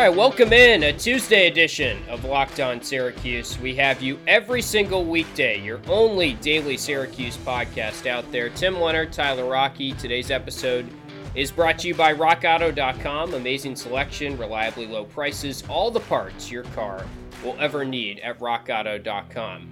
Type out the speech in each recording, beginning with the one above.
right, welcome in a Tuesday edition of Locked On Syracuse. We have you every single weekday, your only daily Syracuse podcast out there. Tim Leonard, Tyler Rocky. Today's episode is brought to you by RockAuto.com. Amazing selection, reliably low prices, all the parts your car will ever need at RockAuto.com.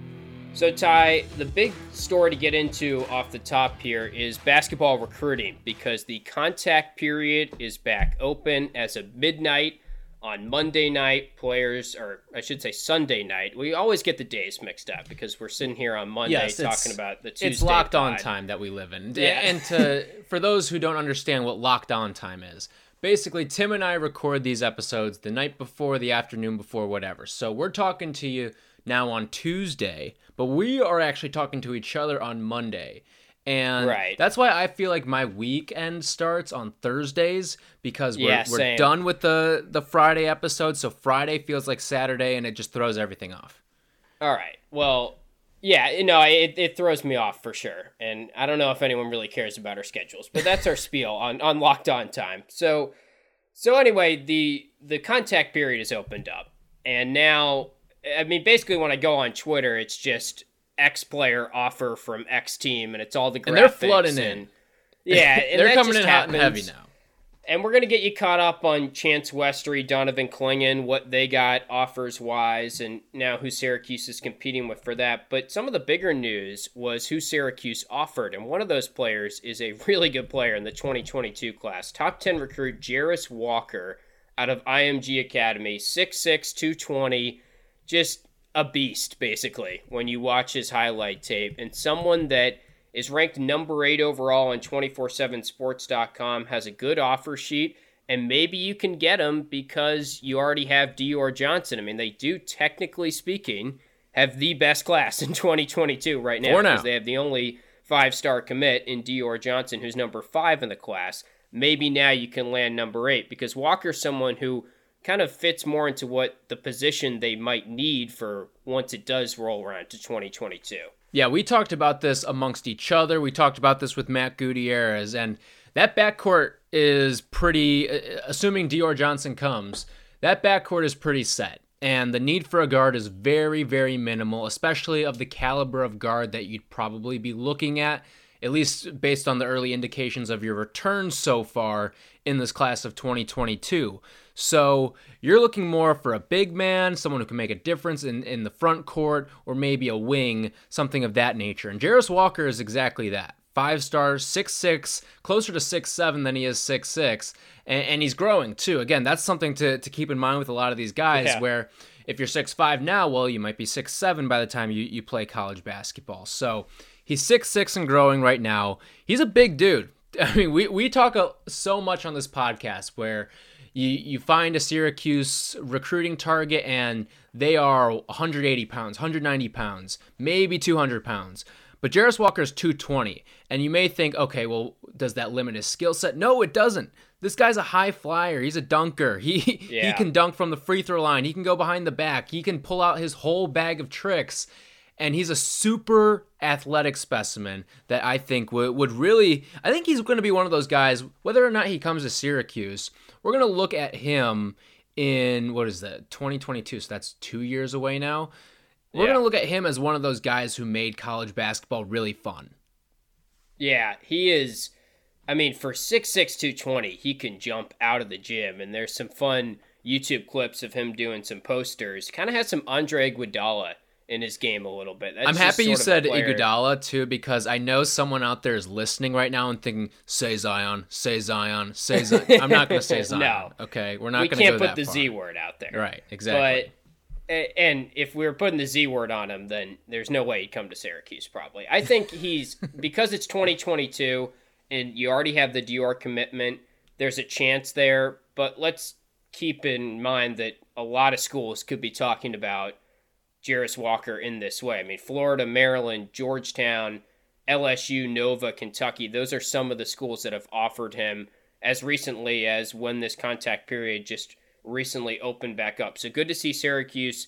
So, Ty, the big story to get into off the top here is basketball recruiting because the contact period is back open as of midnight on Monday night. Players, or I should say Sunday night. We always get the days mixed up because we're sitting here on Monday Yes, talking about the Tuesday. it's locked on time that we live in. Yeah. And to for those who don't understand what locked on time is, basically Tim and I record these episodes the night before, the afternoon before, whatever. So we're talking to you now on Tuesday, but we are actually talking to each other on Monday. And Right. that's why I feel like my weekend starts on Thursdays because we're, Yeah, we're done with the the Friday episode. So Friday feels like Saturday and it just throws everything off. All right. Well, yeah, you know, it, it throws me off for sure. And I don't know if anyone really cares about our schedules, but that's our spiel on, on locked on time. So so anyway, the the contact period is opened up. And now I mean basically when I go on Twitter, it's just X player offer from X team and it's all the graphics And they're flooding in. Yeah, and They're coming in hot and heavy now. And we're going to get you caught up on Chance Westry, Donovan Clingan, what they got offers wise, and now who Syracuse is competing with for that. But some of the bigger news was who Syracuse offered. And one of those players is a really good player in the 2022 class. Top 10 recruit Jarace Walker out of IMG Academy, 6'6, 220. Just a beast, basically, when you watch his highlight tape. And someone that is ranked number eight overall on 247sports.com, has a good offer sheet, and maybe you can get him because you already have Dior Johnson. I mean, they do, technically speaking, have the best class in 2022 right now because they have the only five star commit in Dior Johnson, who's number five in the class. Maybe now you can land number eight because Walker's someone who kind of fits more into what the position they might need for once it does roll around to 2022. Yeah, we talked about this amongst each other. We talked about this with Matt Gutierrez, and that backcourt is pretty. uh, Assuming Dior Johnson comes, that backcourt is pretty set, and the need for a guard is very, very minimal, especially of the caliber of guard that you'd probably be looking at, at least based on the early indications of your returns so far in this class of 2022. So you're looking more for a big man, someone who can make a difference in, in the front court, or maybe a wing, something of that nature. And Jarace Walker is exactly that. Five stars, six six, closer to six seven than he is six six, and, and he's growing too. Again, that's something to, to keep in mind with a lot of these guys. Yeah. Where if you're six five now, well, you might be six seven by the time you, you play college basketball. So he's six six and growing right now. He's a big dude. I mean, we we talk so much on this podcast where you you find a Syracuse recruiting target and they are 180 pounds, 190 pounds, maybe 200 pounds. But Jarace is 220, and you may think, okay, well, does that limit his skill set? No, it doesn't. This guy's a high flyer. He's a dunker. He he can dunk from the free throw line. He can go behind the back. He can pull out his whole bag of tricks and he's a super athletic specimen that I think would, would really I think he's going to be one of those guys whether or not he comes to Syracuse we're going to look at him in what is that 2022 so that's 2 years away now we're Yeah. going to look at him as one of those guys who made college basketball really fun Yeah, he is. I mean, for 6'6", 220, he can jump out of the gym, and there's some fun YouTube clips of him doing some posters. Kind of has some Andre Iguodala in his game a little bit. That's I'm happy you sort of a said Iguodala too because I know someone out there is listening right now and thinking, "Say Zion, say Zion, say Zion." I'm not going to say Zion. No. Okay, we're not We going to can't put the far. Z word out there. Right, exactly. But and if we were putting the Z word on him, then there's no way he'd come to Syracuse. Probably. I think he's because it's 2022 and you already have the Dior commitment. There's a chance there, but let's keep in mind that a lot of schools could be talking about Jarace Walker in this way. I mean, Florida, Maryland, Georgetown, LSU, Nova, Kentucky. Those are some of the schools that have offered him as recently as when this contact period just recently opened back up. So good to see Syracuse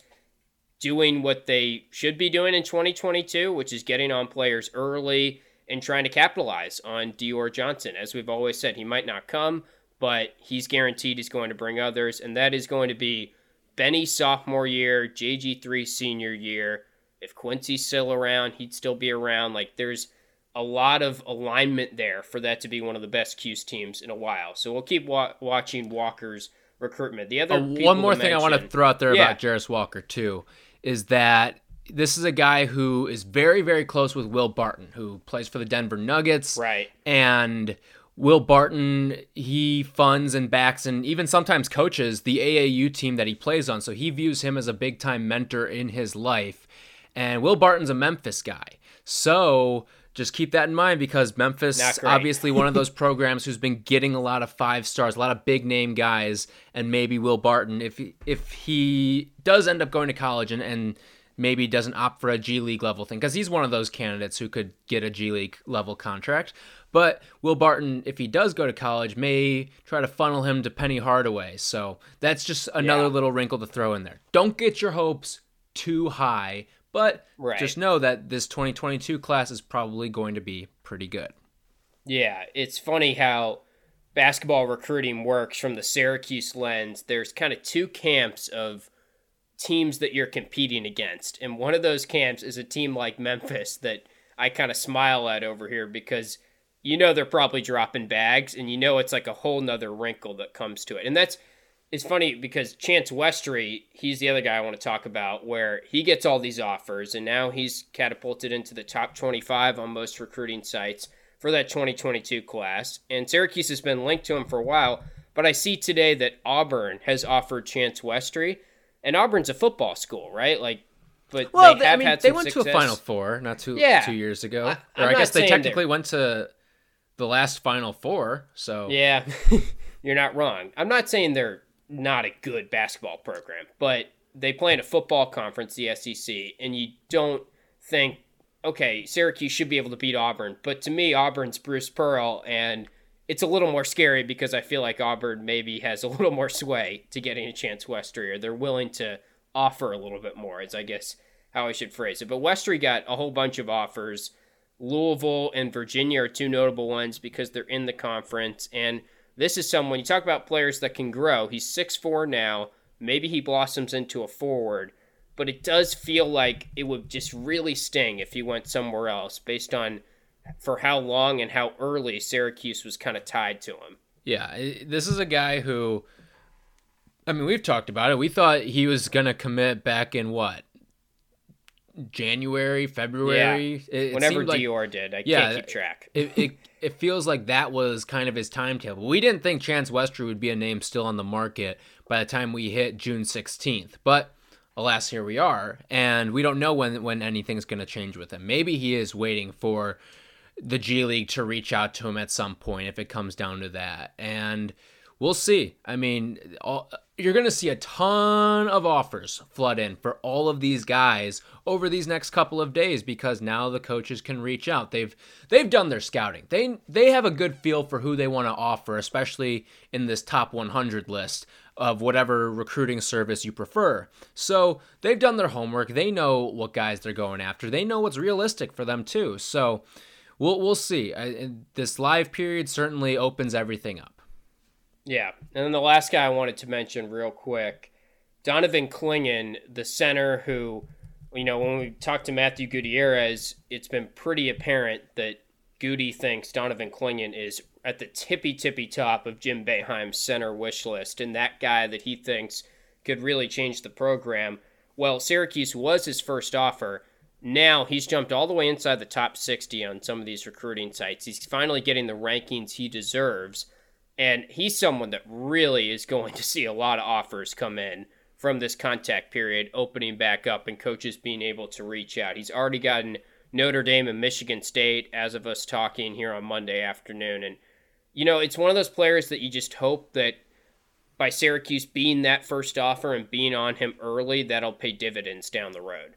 doing what they should be doing in 2022, which is getting on players early and trying to capitalize on Dior Johnson. As we've always said, he might not come, but he's guaranteed he's going to bring others, and that is going to be Benny sophomore year, JG3 senior year. If Quincy's still around, he'd still be around. Like there's a lot of alignment there for that to be one of the best Cuse teams in a while. So we'll keep wa- watching Walker's recruitment. The other uh, one more thing mention, I want to throw out there yeah. about Jarace Walker too is that this is a guy who is very very close with Will Barton, who plays for the Denver Nuggets, right? And Will Barton, he funds and backs and even sometimes coaches the AAU team that he plays on. So he views him as a big time mentor in his life. And Will Barton's a Memphis guy. So just keep that in mind because Memphis obviously one of those programs who's been getting a lot of five stars, a lot of big name guys, and maybe Will Barton if he, if he does end up going to college and, and maybe doesn't opt for a G League level thing because he's one of those candidates who could get a G League level contract. But Will Barton, if he does go to college, may try to funnel him to Penny Hardaway. So that's just another yeah. little wrinkle to throw in there. Don't get your hopes too high, but right. just know that this 2022 class is probably going to be pretty good. Yeah, it's funny how basketball recruiting works from the Syracuse lens. There's kind of two camps of teams that you're competing against. And one of those camps is a team like Memphis that I kind of smile at over here because you know they're probably dropping bags and you know it's like a whole nother wrinkle that comes to it. And that's it's funny because Chance Westry, he's the other guy I want to talk about, where he gets all these offers, and now he's catapulted into the top 25 on most recruiting sites for that 2022 class. And Syracuse has been linked to him for a while, but I see today that Auburn has offered Chance Westry, and Auburn's a football school, right? Like, but well, they, have I mean, they went success. to a Final Four not too yeah. two years ago, I, or I guess they technically went to the last Final Four. So yeah, you're not wrong. I'm not saying they're not a good basketball program, but they play in a football conference, the SEC, and you don't think, okay, Syracuse should be able to beat Auburn. But to me, Auburn's Bruce Pearl, and it's a little more scary because I feel like Auburn maybe has a little more sway to getting a chance Westry, or they're willing to offer a little bit more, is I guess how I should phrase it. But Westry got a whole bunch of offers. Louisville and Virginia are two notable ones because they're in the conference, and – this is someone you talk about players that can grow. He's six four now. Maybe he blossoms into a forward, but it does feel like it would just really sting if he went somewhere else based on for how long and how early Syracuse was kind of tied to him. Yeah, this is a guy who I mean, we've talked about it. We thought he was going to commit back in what? January, February. Yeah. It, Whenever like, Dior did, I yeah, can't keep track. it, it it feels like that was kind of his timetable. We didn't think Chance Westry would be a name still on the market by the time we hit June 16th, but alas, here we are, and we don't know when when anything's going to change with him. Maybe he is waiting for the G League to reach out to him at some point if it comes down to that, and we'll see. I mean, all, you're going to see a ton of offers flood in for all of these guys over these next couple of days because now the coaches can reach out. They've they've done their scouting. They they have a good feel for who they want to offer, especially in this top 100 list of whatever recruiting service you prefer. So, they've done their homework. They know what guys they're going after. They know what's realistic for them too. So, we'll we'll see. I, this live period certainly opens everything up. Yeah. And then the last guy I wanted to mention real quick Donovan Clingan, the center who, you know, when we talked to Matthew Gutierrez, it's been pretty apparent that Goody thinks Donovan Clingan is at the tippy tippy top of Jim Boeheim's center wish list and that guy that he thinks could really change the program. Well, Syracuse was his first offer. Now he's jumped all the way inside the top 60 on some of these recruiting sites. He's finally getting the rankings he deserves. And he's someone that really is going to see a lot of offers come in from this contact period opening back up and coaches being able to reach out. He's already gotten Notre Dame and Michigan State as of us talking here on Monday afternoon. And, you know, it's one of those players that you just hope that by Syracuse being that first offer and being on him early, that'll pay dividends down the road.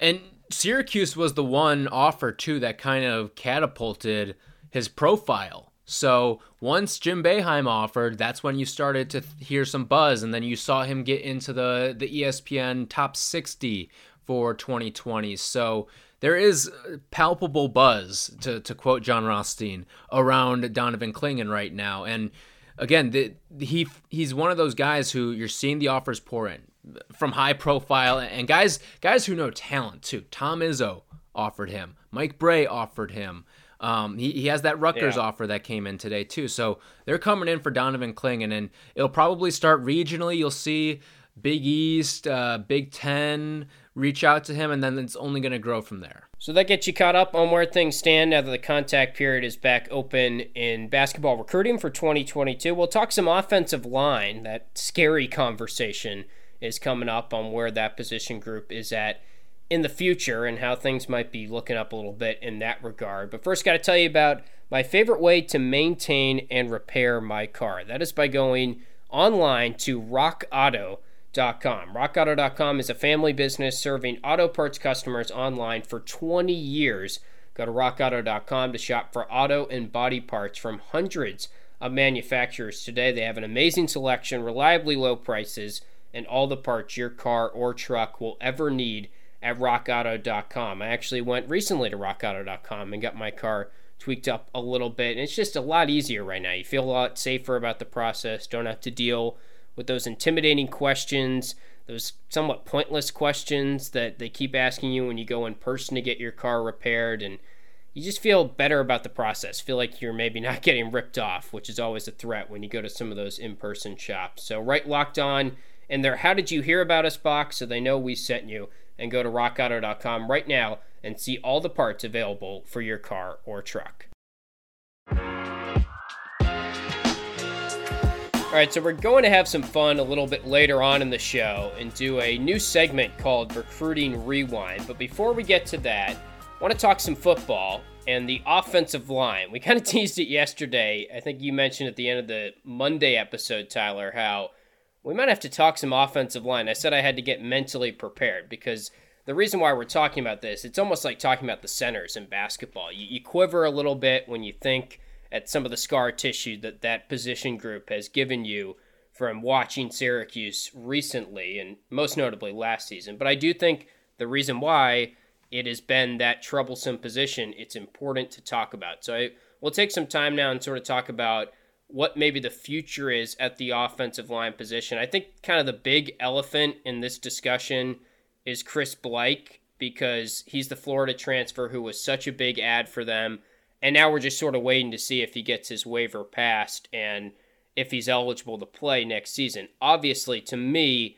And Syracuse was the one offer, too, that kind of catapulted his profile so once Jim Boeheim offered, that's when you started to hear some buzz, and then you saw him get into the the ESPN top 60 for 2020. So there is palpable buzz, to to quote Jon Rothstein, around Donovan Clingan right now, and. again, the, he he's one of those guys who you're seeing the offers pour in from high profile and guys guys who know talent too. Tom Izzo offered him. Mike Brey offered him. Um, he, he has that Rutgers yeah. offer that came in today too. So they're coming in for Donovan Clingan, and it'll probably start regionally. You'll see Big East, uh, Big Ten reach out to him, and then it's only going to grow from there. So that gets you caught up on where things stand now that the contact period is back open in basketball recruiting for 2022. We'll talk some offensive line. That scary conversation is coming up on where that position group is at in the future and how things might be looking up a little bit in that regard. But first, got to tell you about my favorite way to maintain and repair my car. That is by going online to rockauto.com. RockAuto.com is a family business serving auto parts customers online for 20 years. Go to rockauto.com to shop for auto and body parts from hundreds of manufacturers today. They have an amazing selection, reliably low prices, and all the parts your car or truck will ever need at rockauto.com. I actually went recently to rockauto.com and got my car tweaked up a little bit. And it's just a lot easier right now. You feel a lot safer about the process, don't have to deal with those intimidating questions, those somewhat pointless questions that they keep asking you when you go in person to get your car repaired. And you just feel better about the process. Feel like you're maybe not getting ripped off, which is always a threat when you go to some of those in person shops. So, right locked on in their How Did You Hear About Us box so they know we sent you and go to rockauto.com right now and see all the parts available for your car or truck. All right, so we're going to have some fun a little bit later on in the show and do a new segment called Recruiting Rewind. But before we get to that, I want to talk some football and the offensive line. We kind of teased it yesterday. I think you mentioned at the end of the Monday episode, Tyler, how we might have to talk some offensive line. I said I had to get mentally prepared because the reason why we're talking about this, it's almost like talking about the centers in basketball. You, you quiver a little bit when you think at some of the scar tissue that that position group has given you from watching Syracuse recently and most notably last season. But I do think the reason why it has been that troublesome position, it's important to talk about. So I will take some time now and sort of talk about what maybe the future is at the offensive line position. I think kind of the big elephant in this discussion is Chris Bleich because he's the Florida transfer who was such a big ad for them. And now we're just sort of waiting to see if he gets his waiver passed and if he's eligible to play next season. Obviously, to me,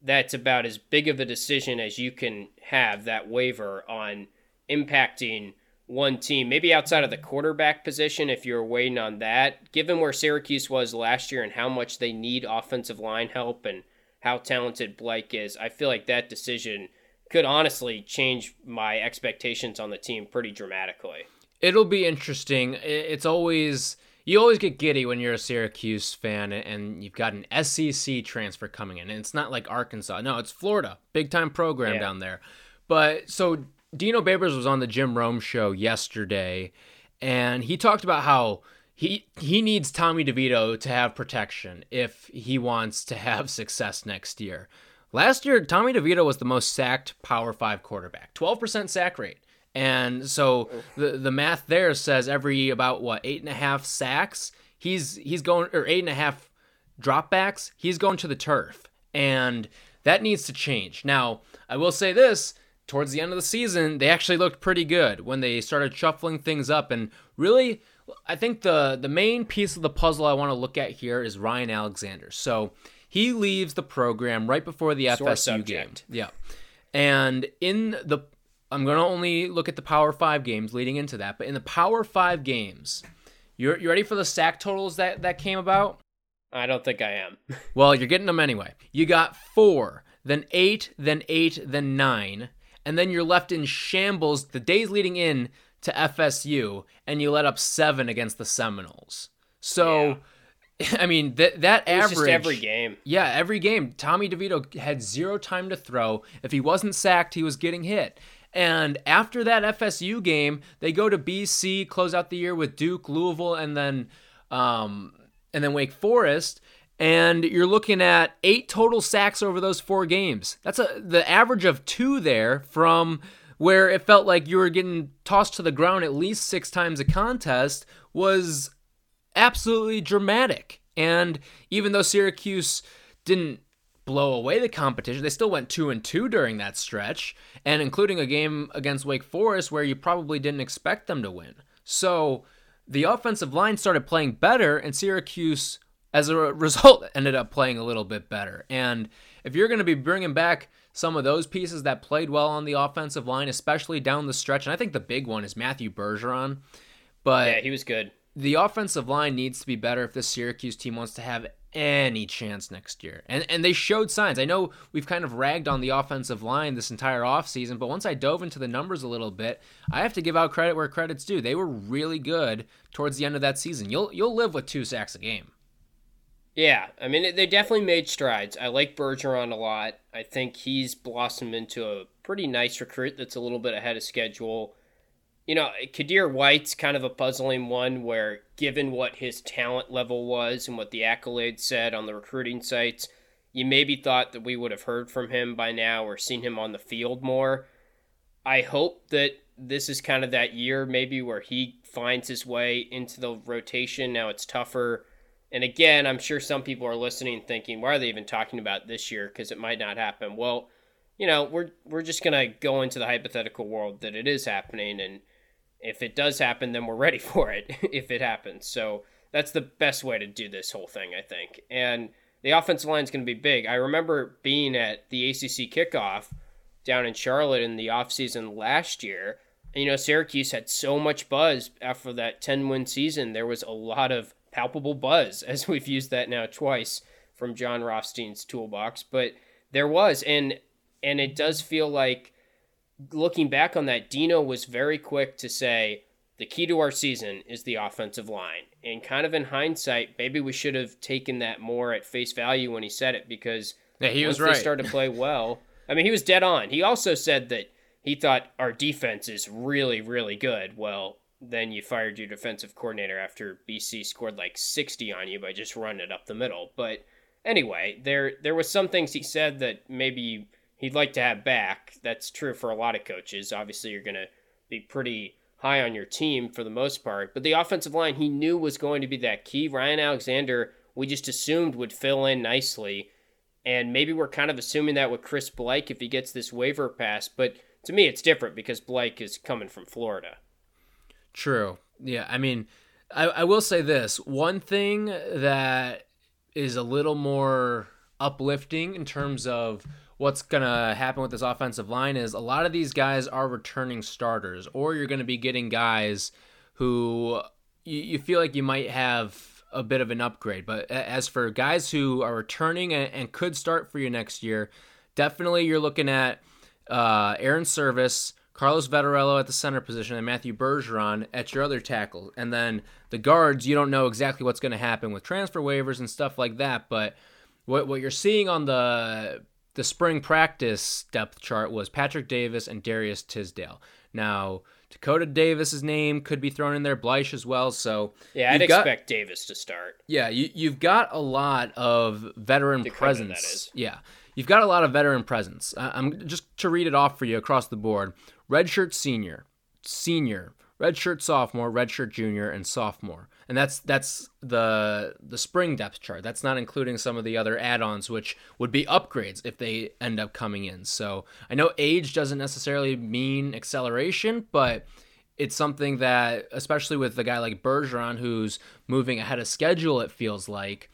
that's about as big of a decision as you can have that waiver on impacting one team, maybe outside of the quarterback position, if you're waiting on that, given where Syracuse was last year and how much they need offensive line help and how talented Bleich is, I feel like that decision could honestly change my expectations on the team pretty dramatically. It'll be interesting. It's always you always get giddy when you're a Syracuse fan and you've got an SEC transfer coming in. And it's not like Arkansas. No, it's Florida. Big time program yeah. down there. But so Dino Babers was on the Jim Rome show yesterday, and he talked about how he he needs Tommy DeVito to have protection if he wants to have success next year. Last year, Tommy DeVito was the most sacked Power Five quarterback, twelve percent sack rate. And so the the math there says every about what eight and a half sacks, he's he's going or eight and a half dropbacks, he's going to the turf, and that needs to change. Now, I will say this: towards the end of the season, they actually looked pretty good when they started shuffling things up. And really, I think the the main piece of the puzzle I want to look at here is Ryan Alexander. So he leaves the program right before the FSU game. Yeah, and in the I'm going to only look at the Power Five games leading into that, but in the Power Five games, you're you ready for the sack totals that that came about? I don't think I am. well, you're getting them anyway. You got four, then eight, then eight, then nine, and then you're left in shambles the days leading in to FSU, and you let up seven against the Seminoles. So, yeah. I mean that that average every game. Yeah, every game. Tommy DeVito had zero time to throw. If he wasn't sacked, he was getting hit. And after that FSU game, they go to BC, close out the year with Duke, Louisville, and then um, and then Wake Forest and you're looking at eight total sacks over those four games. That's a the average of two there from where it felt like you were getting tossed to the ground at least six times a contest was absolutely dramatic. And even though Syracuse didn't blow away the competition, they still went 2 and 2 during that stretch, and including a game against Wake Forest where you probably didn't expect them to win. So, the offensive line started playing better and Syracuse as a result ended up playing a little bit better. And if you're going to be bringing back some of those pieces that played well on the offensive line, especially down the stretch, and I think the big one is Matthew Bergeron. But yeah, he was good. The offensive line needs to be better if this Syracuse team wants to have any chance next year. And and they showed signs. I know we've kind of ragged on the offensive line this entire offseason, but once I dove into the numbers a little bit, I have to give out credit where credit's due. They were really good towards the end of that season. You'll you'll live with two sacks a game. Yeah, I mean they definitely made strides. I like Bergeron a lot. I think he's blossomed into a pretty nice recruit that's a little bit ahead of schedule you know, Qadir White's kind of a puzzling one where, given what his talent level was and what the accolades said on the recruiting sites, you maybe thought that we would have heard from him by now or seen him on the field more. I hope that this is kind of that year, maybe where he finds his way into the rotation. Now it's tougher. And again, I'm sure some people are listening thinking, why are they even talking about this year? Because it might not happen. Well, you know, we're we're just gonna go into the hypothetical world that it is happening and if it does happen, then we're ready for it if it happens. So that's the best way to do this whole thing, I think. And the offensive line is going to be big. I remember being at the ACC kickoff down in Charlotte in the offseason last year. And, you know, Syracuse had so much buzz after that 10 win season. There was a lot of palpable buzz, as we've used that now twice from Jon Rothstein's toolbox. But there was. And, and it does feel like looking back on that, Dino was very quick to say the key to our season is the offensive line. And kind of in hindsight, maybe we should have taken that more at face value when he said it because yeah, he was right. they started to play well. I mean, he was dead on. He also said that he thought our defense is really, really good. Well, then you fired your defensive coordinator after BC scored like 60 on you by just running it up the middle. But anyway, there there was some things he said that maybe he'd like to have back. That's true for a lot of coaches. Obviously, you're going to be pretty high on your team for the most part. But the offensive line he knew was going to be that key. Ryan Alexander, we just assumed would fill in nicely. And maybe we're kind of assuming that with Chris Bleich if he gets this waiver pass. But to me, it's different because Bleich is coming from Florida. True. Yeah. I mean, I, I will say this one thing that is a little more uplifting in terms of what's going to happen with this offensive line is a lot of these guys are returning starters, or you're going to be getting guys who you, you, feel like you might have a bit of an upgrade. But as for guys who are returning and, and could start for you next year, definitely you're looking at uh, Airon Servais. Carlos Vettorello at the center position and Matthew Bergeron at your other tackle. And then the guards, you don't know exactly what's going to happen with transfer waivers and stuff like that. But what, what you're seeing on the the spring practice depth chart was Patrick Davis and Darius Tisdale. Now, Dakota Davis's name could be thrown in there, Bleich as well. So yeah, I'd got, expect Davis to start. Yeah, you, you've got a lot of veteran Dakota, presence. Yeah, you've got a lot of veteran presence. I'm just to read it off for you across the board: redshirt senior, senior, redshirt sophomore, redshirt junior, and sophomore and that's that's the the spring depth chart. That's not including some of the other add-ons, which would be upgrades if they end up coming in. So I know age doesn't necessarily mean acceleration, but it's something that, especially with a guy like Bergeron, who's moving ahead of schedule, it feels like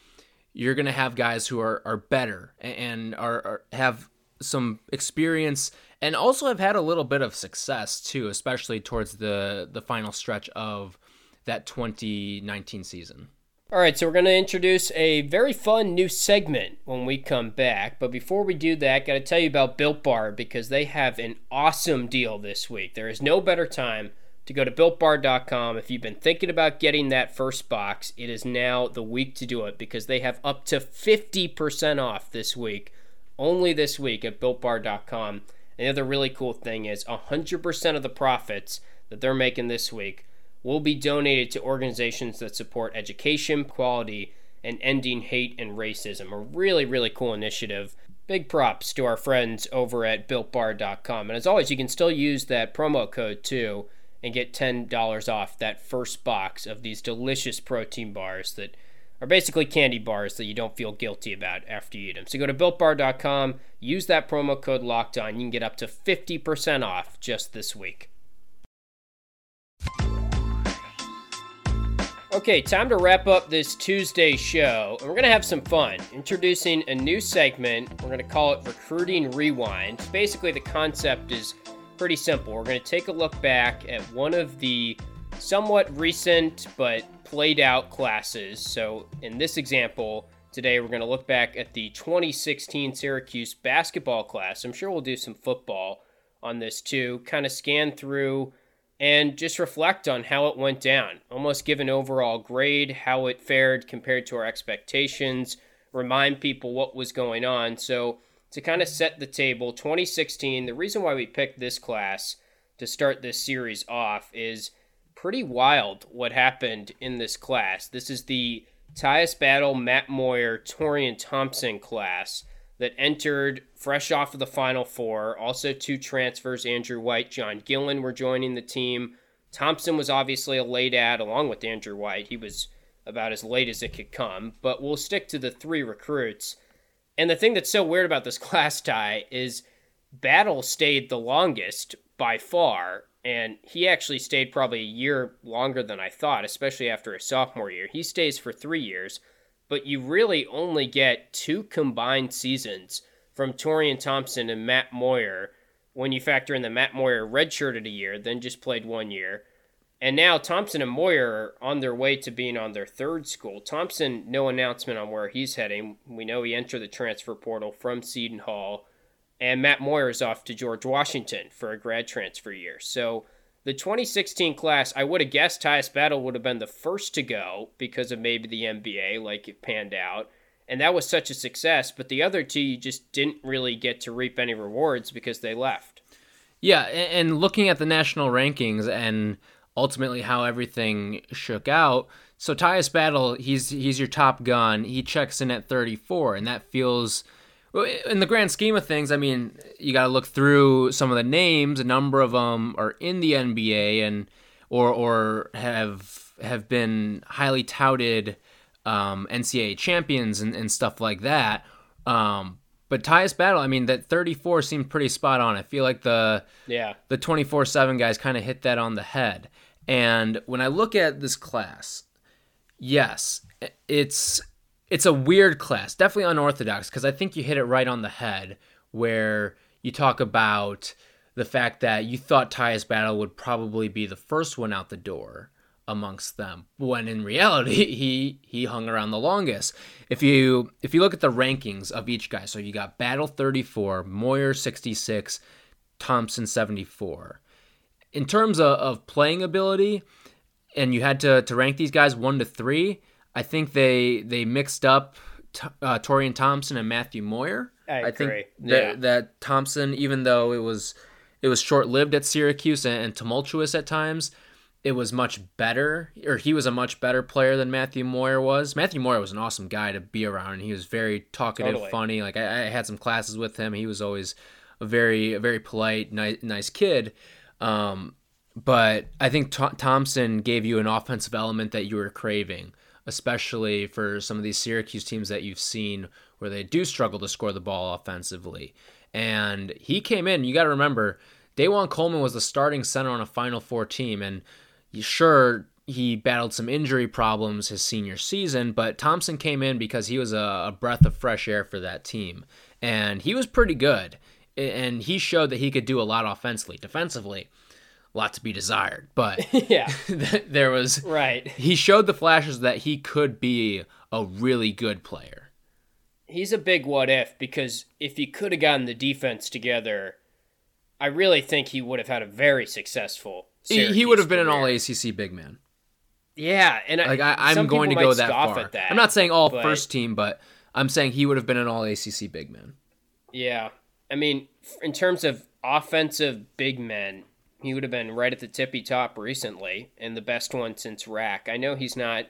you're going to have guys who are, are better and are, are have some experience and also have had a little bit of success too, especially towards the the final stretch of that 2019 season. All right, so we're going to introduce a very fun new segment when we come back. But before we do that, got to tell you about Built Bar because they have an awesome deal this week. There is no better time to go to builtbar.com. If you've been thinking about getting that first box, it is now the week to do it because they have up to 50% off this week, only this week at builtbar.com. And the other really cool thing is 100% of the profits that they're making this week will be donated to organizations that support education, quality, and ending hate and racism. A really, really cool initiative. Big props to our friends over at builtbar.com. And as always, you can still use that promo code too and get $10 off that first box of these delicious protein bars that are basically candy bars that you don't feel guilty about after you eat them. So go to builtbar.com, use that promo code locked on. You can get up to 50% off just this week. Okay, time to wrap up this Tuesday show. And we're going to have some fun introducing a new segment. We're going to call it Recruiting Rewind. Basically, the concept is pretty simple. We're going to take a look back at one of the somewhat recent but played out classes. So, in this example, today we're going to look back at the 2016 Syracuse basketball class. I'm sure we'll do some football on this too, kind of scan through and just reflect on how it went down. Almost give an overall grade, how it fared compared to our expectations, remind people what was going on. So, to kind of set the table, 2016, the reason why we picked this class to start this series off is pretty wild what happened in this class. This is the Tyus Battle, Matt Moyer, Taurean Thompson class that entered fresh off of the Final Four. Also, two transfers Andrew White, John Gillon were joining the team. Thompson was obviously a late ad along with Andrew White. He was about as late as it could come, but we'll stick to the three recruits. And the thing that's so weird about this class tie is Battle stayed the longest by far, and he actually stayed probably a year longer than I thought, especially after his sophomore year. He stays for three years but you really only get two combined seasons from Taurean Thompson and Matt Moyer when you factor in the Matt Moyer redshirted a year, then just played one year. And now Thompson and Moyer are on their way to being on their third school. Thompson, no announcement on where he's heading. We know he entered the transfer portal from Seton Hall. And Matt Moyer is off to George Washington for a grad transfer year. So the 2016 class, I would have guessed Tyus Battle would have been the first to go because of maybe the NBA, like it panned out. And that was such a success. But the other two, just didn't really get to reap any rewards because they left. Yeah. And looking at the national rankings and ultimately how everything shook out. So Tyus Battle, he's he's your top gun. He checks in at 34, and that feels in the grand scheme of things, I mean, you got to look through some of the names. A number of them are in the NBA and or or have have been highly touted um, NCAA champions and, and stuff like that. Um, but Tyus Battle, I mean, that 34 seemed pretty spot on. I feel like the yeah the 24 seven guys kind of hit that on the head. And when I look at this class, yes, it's it's a weird class, definitely unorthodox, because I think you hit it right on the head where you talk about the fact that you thought Tyus Battle would probably be the first one out the door amongst them when in reality he he hung around the longest. If you if you look at the rankings of each guy so you got battle 34 moyer 66 thompson 74 in terms of, of playing ability and you had to to rank these guys one to three I think they they mixed up uh, Taurean Thompson and Matthew Moyer. I, I think that, yeah. that Thompson, even though it was it was short lived at Syracuse and, and, tumultuous at times, it was much better, or he was a much better player than Matthew Moyer was. Matthew Moyer was an awesome guy to be around, and he was very talkative, totally. funny. Like I, I, had some classes with him. He was always a very a very polite, nice nice kid. Um, but I think Th- Thompson gave you an offensive element that you were craving especially for some of these Syracuse teams that you've seen where they do struggle to score the ball offensively. And he came in, you got to remember, DaJuan Coleman was the starting center on a Final Four team. And sure, he battled some injury problems his senior season, but Thompson came in because he was a, a breath of fresh air for that team. And he was pretty good. And he showed that he could do a lot offensively. Defensively, a lot to be desired. But yeah, there was right. He showed the flashes that he could be a really good player. He's a big what if because if he could have gotten the defense together, I really think he would have had a very successful. Syracuse he would have been an All ACC big man. Yeah, and like I, am going to go that far. That, I'm not saying all but, first team, but I'm saying he would have been an All ACC big man. Yeah, I mean, in terms of offensive big men, he would have been right at the tippy top recently and the best one since Rack. I know he's not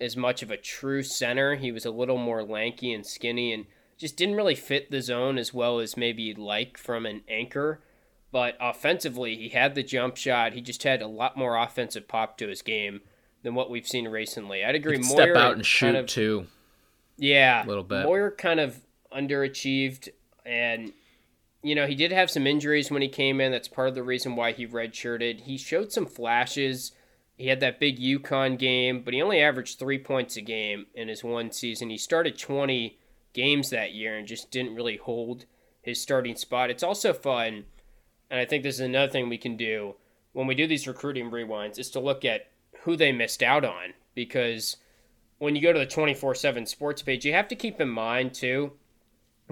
as much of a true center. He was a little more lanky and skinny and just didn't really fit the zone as well as maybe you'd like from an anchor. But offensively, he had the jump shot. He just had a lot more offensive pop to his game than what we've seen recently. I'd agree. Moyer step out and shoot of, too. Yeah, a little bit. Moyer kind of underachieved, and you know he did have some injuries when he came in. That's part of the reason why he redshirted. He showed some flashes. He had that big UConn game, but he only averaged three points a game in his one season. He started 20 games that year and just didn't really hold his starting spot. It's also fun, and I think this is another thing we can do when we do these recruiting rewinds, is to look at who they missed out on because when you go to the 24/7 sports page, you have to keep in mind too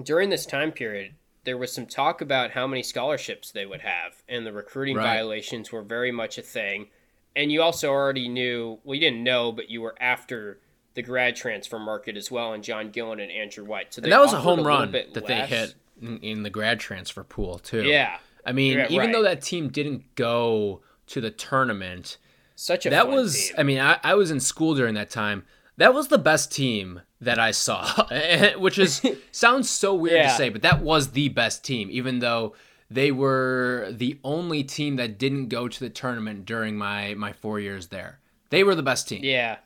during this time period there was some talk about how many scholarships they would have and the recruiting right. violations were very much a thing and you also already knew well you didn't know but you were after the grad transfer market as well and John Gillon and Andrew White so that was a home a run that less. they hit in, in, the grad transfer pool too yeah I mean even right. though that team didn't go to the tournament such a that was team. I mean I, I was in school during that time that was the best team that I saw, which is sounds so weird yeah. to say, but that was the best team, even though they were the only team that didn't go to the tournament during my my four years there. They were the best team. Yeah.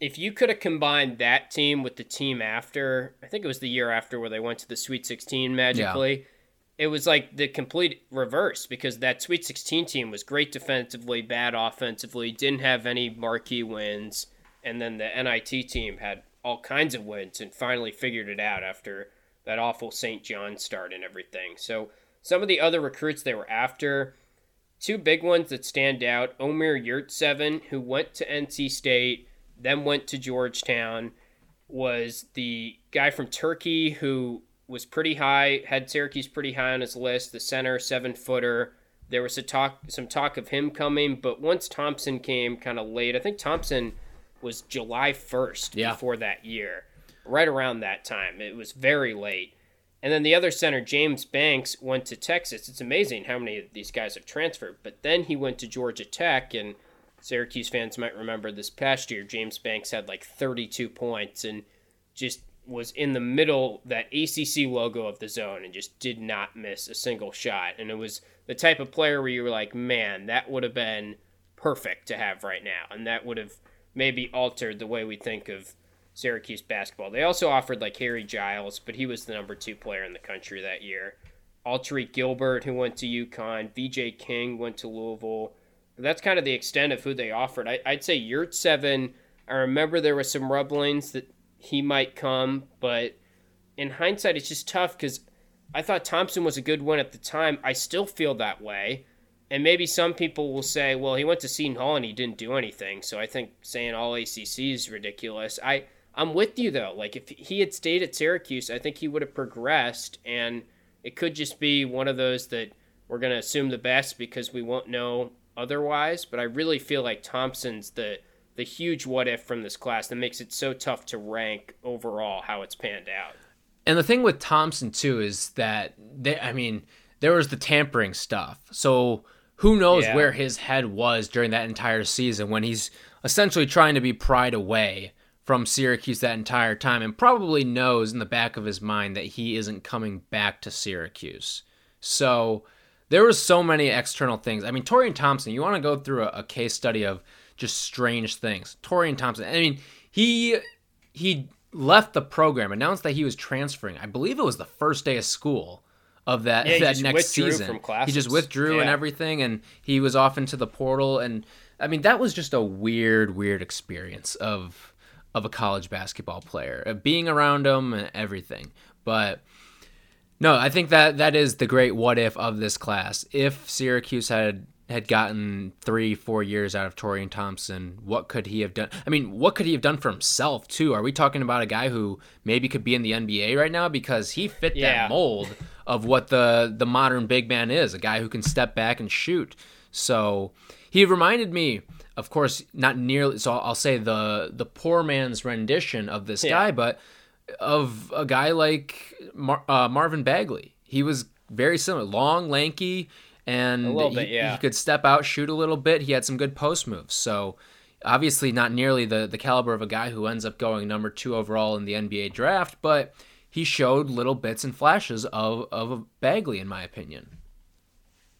If you could have combined that team with the team after, I think it was the year after where they went to the Sweet 16 magically. Yeah. It was like the complete reverse because that Sweet 16 team was great defensively, bad offensively, didn't have any marquee wins and then the NIT team had all kinds of wins and finally figured it out after that awful St. John start and everything. So some of the other recruits they were after, two big ones that stand out: Omer Yurtseven, who went to NC State, then went to Georgetown, was the guy from Turkey who was pretty high, had Syracuse pretty high on his list. The center, seven footer. There was a talk, some talk of him coming, but once Thompson came, kind of late. I think Thompson was July 1st yeah. before that year, right around that time. It was very late. And then the other center, James Banks, went to Texas. It's amazing how many of these guys have transferred. But then he went to Georgia Tech, and Syracuse fans might remember this past year, James Banks had like 32 points and just was in the middle, that ACC logo of the zone, and just did not miss a single shot. And it was the type of player where you were like, man, that would have been perfect to have right now. And that would have maybe altered the way we think of Syracuse basketball. They also offered like Harry Giles, but he was the number two player in the country that year. Alterique Gilbert, who went to UConn, VJ King went to Louisville. That's kind of the extent of who they offered. I, would say Yurtseven. I remember there was some rumblings that he might come, but in hindsight, it's just tough because I thought Thompson was a good one at the time. I still feel that way. And maybe some people will say, well, he went to Seton Hall and he didn't do anything. So I think saying all ACC is ridiculous. I, I'm with you, though. Like, if he had stayed at Syracuse, I think he would have progressed. And it could just be one of those that we're going to assume the best because we won't know otherwise. But I really feel like Thompson's the, the huge what if from this class that makes it so tough to rank overall how it's panned out. And the thing with Thompson, too, is that, they, I mean, there was the tampering stuff. So who knows Yeah. where his head was during that entire season when he's essentially trying to be pried away from Syracuse that entire time and probably knows in the back of his mind that he isn't coming back to Syracuse. So there was so many external things. I mean, Taurean Thompson, you want to go through a, a case study of just strange things. Taurean Thompson, I mean, he he left the program, announced that he was transferring. I believe it was the first day of school of that Yeah, that next season. from He just withdrew and everything, and he was off into the portal. And I mean, that was just a weird, weird experience of of a college basketball player, of being around him and everything. But no, I think that that is the great what if of this class. If Syracuse had had gotten three, four years out of Taurean Thompson, what could he have done? I mean, what could he have done for himself too? Are we talking about a guy who maybe could be in the NBA right now because he fit Yeah. that mold of what the the modern big man is, a guy who can step back and shoot. So he reminded me, of course, not nearly. So I'll say the the poor man's rendition of this Yeah. guy, but of a guy like Mar- uh, Marvin Bagley. He was very similar, long, lanky, and he, bit, yeah. he could step out, shoot a little bit. He had some good post moves. So obviously not nearly the the caliber of a guy who ends up going number two overall in the NBA draft, but he showed little bits and flashes of of Bagley, in my opinion.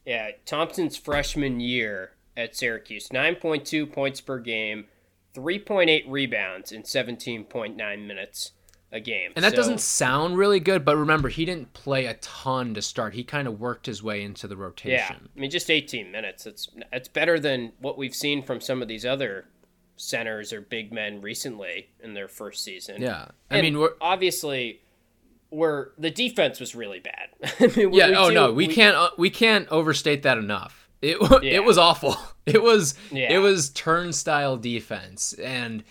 Yeah, Thompson's freshman year at Syracuse, 9.2 points per game, 3.8 rebounds in 17.9 minutes a game. And that So- doesn't sound really good, but remember, he didn't play a ton to start. He kind of worked his way into the rotation. Yeah. I mean, just 18 minutes. It's it's better than what we've seen from some of these other centers or big men recently in their first season. Yeah. I And mean, we're, obviously, we're the defense was really bad. I mean, yeah. we oh do- no, we, can't. Uh, we can't overstate that enough. It Yeah. it was awful. It was Yeah. it was turnstile defense, and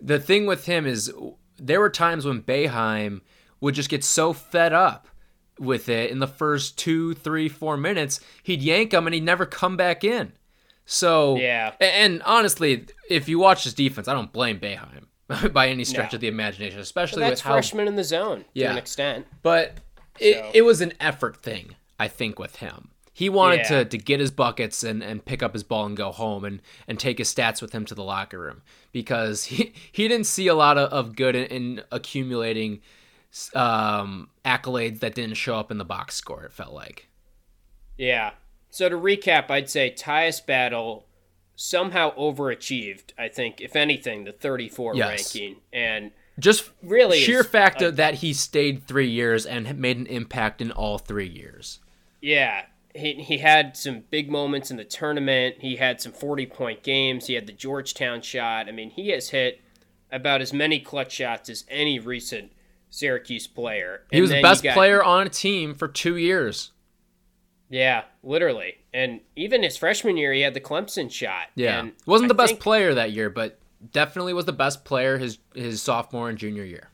the thing with him is there were times when Boeheim would just get so fed up with it in the first two, three, four minutes, he'd yank him and he'd never come back in. So Yeah. and honestly, if you watch his defense, I don't blame Boeheim by any stretch No. of the imagination, especially That's with how freshman in the zone to an extent. but it, So- it was an effort thing, I think, with him. He wanted Yeah. to, to get his buckets and, and pick up his ball and go home and, and take his stats with him to the locker room because he, he didn't see a lot of, of good in, in accumulating um, accolades that didn't show up in the box score, it felt like. Yeah. So to recap, I'd say Tyus Battle somehow overachieved. I think, if anything, the 34 Yes. ranking, and Just Really sheer fact a- that he stayed three years and made an impact in all three years. yeah, he he had some big moments in the tournament. He had some 40 point games. He had the Georgetown shot. I mean, he has hit about as many clutch shots as any recent Syracuse player. He was the best player on a team for two years. Yeah, literally. And even his freshman year, he had the Clemson shot. Yeah, And wasn't the I best think- player that year, but definitely was the best player his his sophomore and junior year.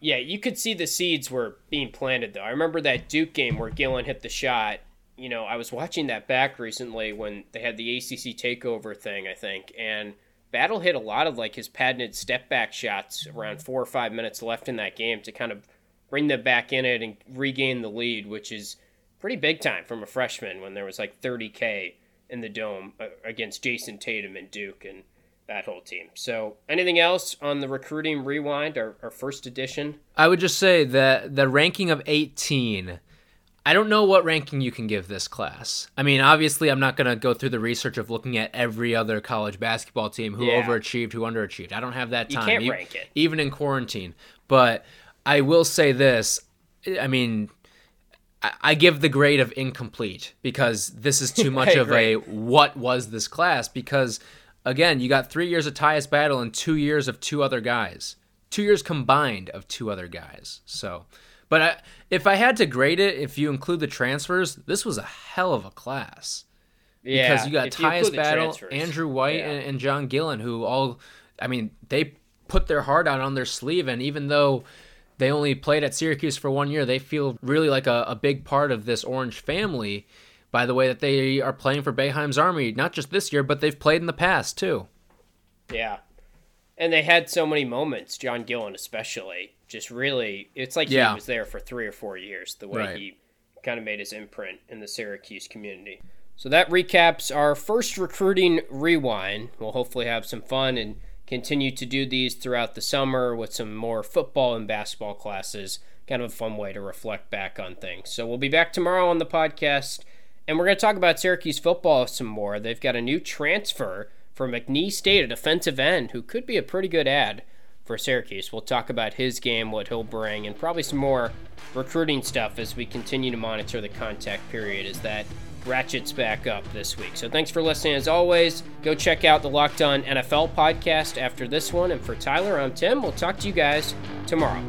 Yeah, you could see the seeds were being planted though. I remember that Duke game where Gillon hit the shot. You know, I was watching that back recently when they had the ACC takeover thing, I think, and Battle hit a lot of like his patented step back shots around four or five minutes left in that game to kind of bring them back in it and regain the lead, which is pretty big time from a freshman when there was like 30k in the dome uh, against Jayson Tatum and Duke and that whole team. So, anything else on the recruiting rewind, our, our first edition? I would just say that the ranking of 18, I don't know what ranking you can give this class. I mean, obviously, I'm not going to go through the research of looking at every other college basketball team who Yeah. overachieved, who underachieved. I don't have that time. You can't e- rank it. Even in quarantine. But I will say this I mean, I- I give the grade of incomplete because this is too much of a what was this class because again you got three years of Tyus Battle and two years of two other guys two years combined of two other guys so but I, if I had to grade it if you include the transfers this was a hell of a class Yeah, because you got you Tyus Battle. Andrew White Yeah. and, and John Gillon who all I mean they put their heart out on their sleeve and even though they only played at Syracuse for one year. They feel really like a, a big part of this Orange family by the way that they are playing for Boeheim's Army, not just this year, but they've played in the past too. Yeah. And they had so many moments, John Gillon especially. Just really, it's like Yeah. he was there for three or four years, the way Right. he kind of made his imprint in the Syracuse community. So that recaps our first recruiting rewind. We'll hopefully have some fun and continue to do these throughout the summer with some more football and basketball classes. Kind of a fun way to reflect back on things. So we'll be back tomorrow on the podcast, and we're going to talk about Syracuse football some more. They've got a new transfer from McNeese State, a defensive end who could be a pretty good ad for Syracuse. We'll talk about his game, what he'll bring, and probably some more recruiting stuff as we continue to monitor the contact period as that ratchets back up this week. So thanks for listening as always. Go check out the Locked On NFL podcast after this one. And for Tyler, I'm Tim. We'll talk to you guys tomorrow.